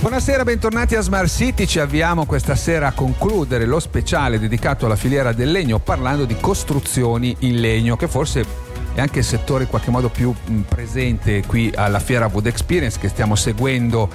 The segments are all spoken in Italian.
Buonasera, bentornati a Smart City. Ci avviamo questa sera a concludere lo speciale dedicato alla filiera del legno parlando di costruzioni in legno, che forse è anche il settore in qualche modo più presente qui alla Fiera Wood Experience che stiamo seguendo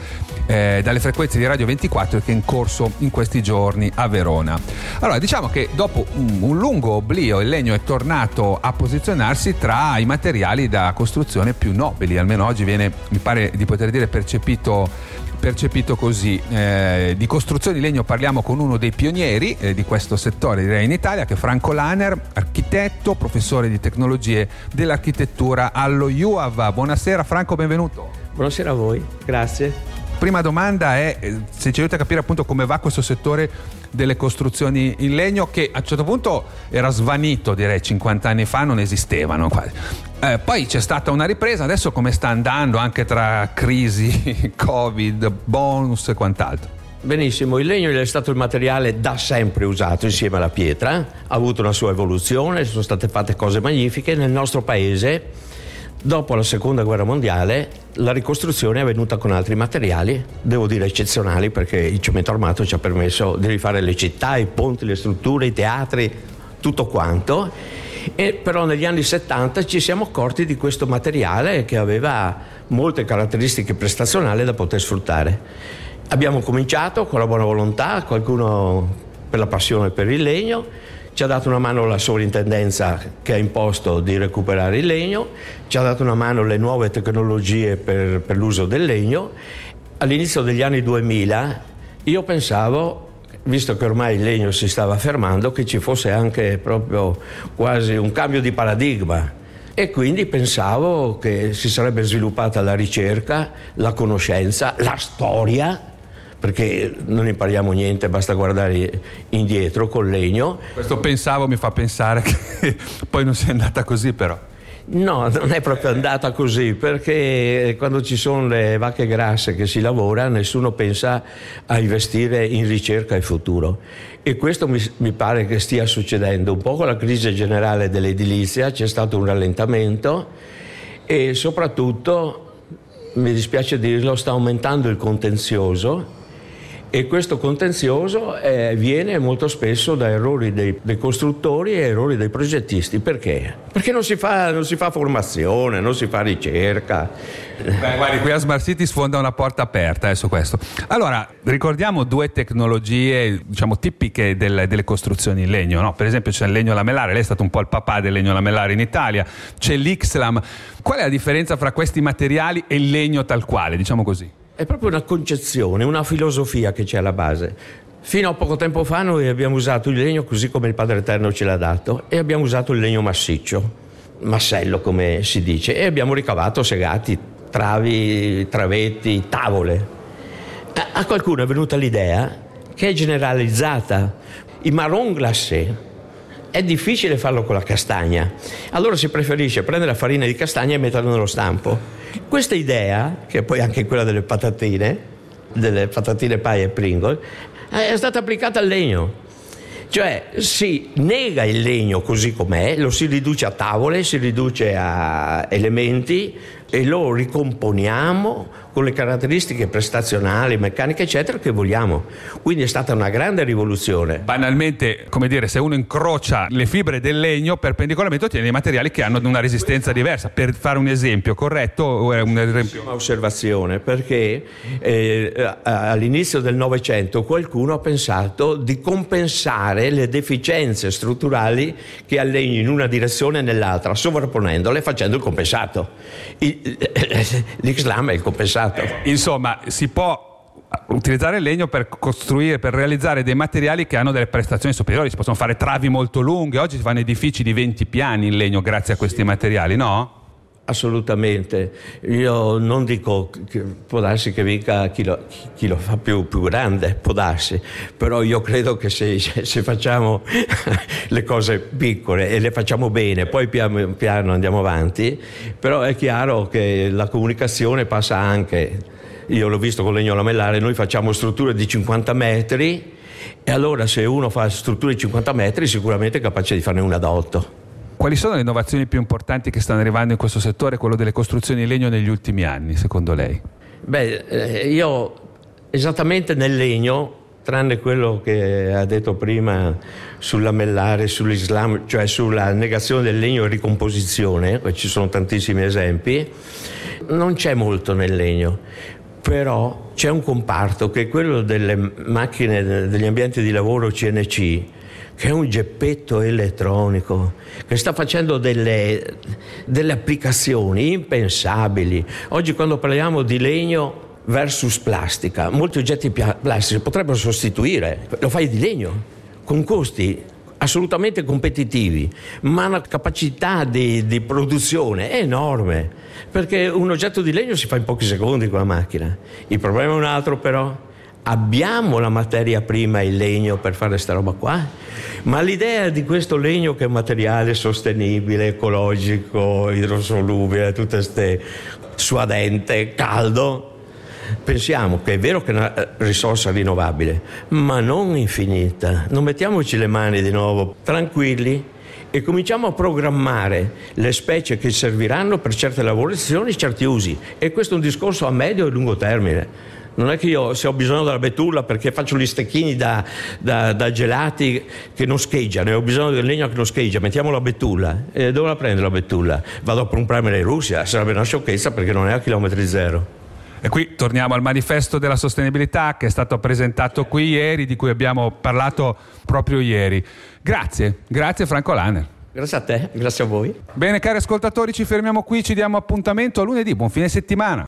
eh, dalle frequenze di Radio 24 e che è in corso in questi giorni a Verona. Allora, diciamo che dopo un, un lungo oblio il legno è tornato a posizionarsi tra i materiali da costruzione più nobili, almeno oggi viene, mi pare di poter dire, percepito percepito così. Eh, di costruzioni di legno parliamo con uno dei pionieri eh, di questo settore direi in Italia che è Franco Laner, architetto, professore di tecnologie dell'architettura allo UAV. Buonasera Franco, benvenuto. Buonasera a voi, grazie. Prima domanda è eh, se ci aiuta a capire appunto come va questo settore delle costruzioni in legno che a un certo punto era svanito direi 50 anni fa non esistevano quasi eh, poi c'è stata una ripresa, adesso come sta andando anche tra crisi, covid, bonus e quant'altro? Benissimo, il legno è stato il materiale da sempre usato insieme alla pietra, ha avuto una sua evoluzione, sono state fatte cose magnifiche. Nel nostro paese, dopo la seconda guerra mondiale, la ricostruzione è avvenuta con altri materiali, devo dire eccezionali perché il cemento armato ci ha permesso di rifare le città, i ponti, le strutture, i teatri, tutto quanto e però negli anni 70 ci siamo accorti di questo materiale che aveva molte caratteristiche prestazionali da poter sfruttare. Abbiamo cominciato con la buona volontà, qualcuno per la passione per il legno, ci ha dato una mano la sovrintendenza che ha imposto di recuperare il legno, ci ha dato una mano le nuove tecnologie per, per l'uso del legno. All'inizio degli anni 2000 io pensavo visto che ormai il legno si stava fermando, che ci fosse anche proprio quasi un cambio di paradigma. E quindi pensavo che si sarebbe sviluppata la ricerca, la conoscenza, la storia, perché non impariamo niente, basta guardare indietro col legno. Questo pensavo mi fa pensare che poi non sia andata così però. No, non è proprio andata così, perché quando ci sono le vacche grasse che si lavora, nessuno pensa a investire in ricerca e futuro. E questo mi, mi pare che stia succedendo. Un po' con la crisi generale dell'edilizia c'è stato un rallentamento e soprattutto, mi dispiace dirlo, sta aumentando il contenzioso e questo contenzioso eh, viene molto spesso da errori dei, dei, costruttori e errori dei progettisti. Perché? Perché non si, fa, non si fa formazione, non si fa ricerca. Beh, guardi, qui a Smart City sfonda una porta aperta eh, su questo. Allora, ricordiamo due tecnologie diciamo, tipiche del, delle costruzioni in legno. No? Per esempio c'è il legno lamellare, lei è stato un po' il papà del legno lamellare in Italia, c'è l'Ixlam. Qual è la differenza fra questi materiali e il legno tal quale, diciamo così? È proprio una concezione, una filosofia che c'è alla base. Fino a poco tempo fa noi abbiamo usato il legno così come il Padre Eterno ce l'ha dato e abbiamo usato il legno massiccio, massello come si dice, e abbiamo ricavato segati, travi, travetti, tavole. A qualcuno è venuta l'idea che è generalizzata. I marron glacé è difficile farlo con la castagna, allora si preferisce prendere la farina di castagna e metterla nello stampo questa idea, che è poi anche quella delle patatine, delle patatine paie e Pringle, è stata applicata al legno. Cioè si nega il legno così com'è, lo si riduce a tavole, si riduce a elementi e lo ricomponiamo con le caratteristiche prestazionali, meccaniche, eccetera, che vogliamo. Quindi è stata una grande rivoluzione. Banalmente, come dire, se uno incrocia le fibre del legno, perpendicolarmente ottiene dei materiali che hanno una resistenza diversa. Per fare un esempio, corretto? O è un esempio? osservazione, perché eh, all'inizio del Novecento qualcuno ha pensato di compensare le deficienze strutturali che ha il legno in una direzione e nell'altra, sovrapponendole facendo il compensato. L'Islam è il compensato. Insomma, si può utilizzare il legno per costruire, per realizzare dei materiali che hanno delle prestazioni superiori. Si possono fare travi molto lunghe. Oggi si fanno edifici di 20 piani in legno grazie a questi materiali, no? Assolutamente, io non dico che può darsi che vinca chi lo, chi lo fa più, più, grande, può darsi, però io credo che se, se, facciamo le cose piccole e le facciamo bene, poi piano piano andiamo avanti, però è chiaro che la comunicazione passa anche, io l'ho visto con legno lamellare, noi facciamo strutture di 50 metri E allora se uno fa strutture di 50 metri sicuramente è capace di farne una da 8. Quali sono le innovazioni più importanti che stanno arrivando in questo settore, quello delle costruzioni in legno negli ultimi anni, secondo lei? Beh, eh, io esattamente nel legno, tranne quello che ha detto prima sull'amellare, sull'Islam, cioè sulla negazione del legno e ricomposizione, ci sono tantissimi esempi, non c'è molto nel legno. Però c'è un comparto che è quello delle macchine, degli ambienti di lavoro CNC, che è un geppetto elettronico che sta facendo delle, delle applicazioni impensabili. Oggi quando parliamo di legno versus plastica, molti oggetti plastici potrebbero sostituire, lo fai di legno, con costi assolutamente competitivi, ma una capacità di, di, produzione è enorme, perché un oggetto di legno si fa in pochi secondi con la macchina. Il problema è un altro però, abbiamo la materia prima, il legno, per fare questa roba qua? Ma l'idea di questo legno che è materiale sostenibile, ecologico, idrosolubile, tutte queste suadente, caldo, pensiamo che è vero che è una risorsa rinnovabile, ma non infinita. Non mettiamoci le mani di nuovo, tranquilli, e cominciamo a programmare le specie che serviranno per certe lavorazioni, certi usi. E questo è un discorso a medio e lungo termine. Non è che io se ho bisogno della betulla perché faccio gli stecchini da, da, da gelati che non scheggiano e ho bisogno del legno che non scheggia, mettiamo la betulla. E dove la prendo la betulla? Vado a comprarmela in Russia, sarebbe una sciocchezza perché non è a chilometri zero. E qui torniamo al manifesto della sostenibilità che è stato presentato qui ieri, di cui abbiamo parlato proprio ieri. Grazie, grazie Franco Lanner. Grazie a te, grazie a voi. Bene cari ascoltatori, ci fermiamo qui, ci diamo appuntamento a lunedì, buon fine settimana.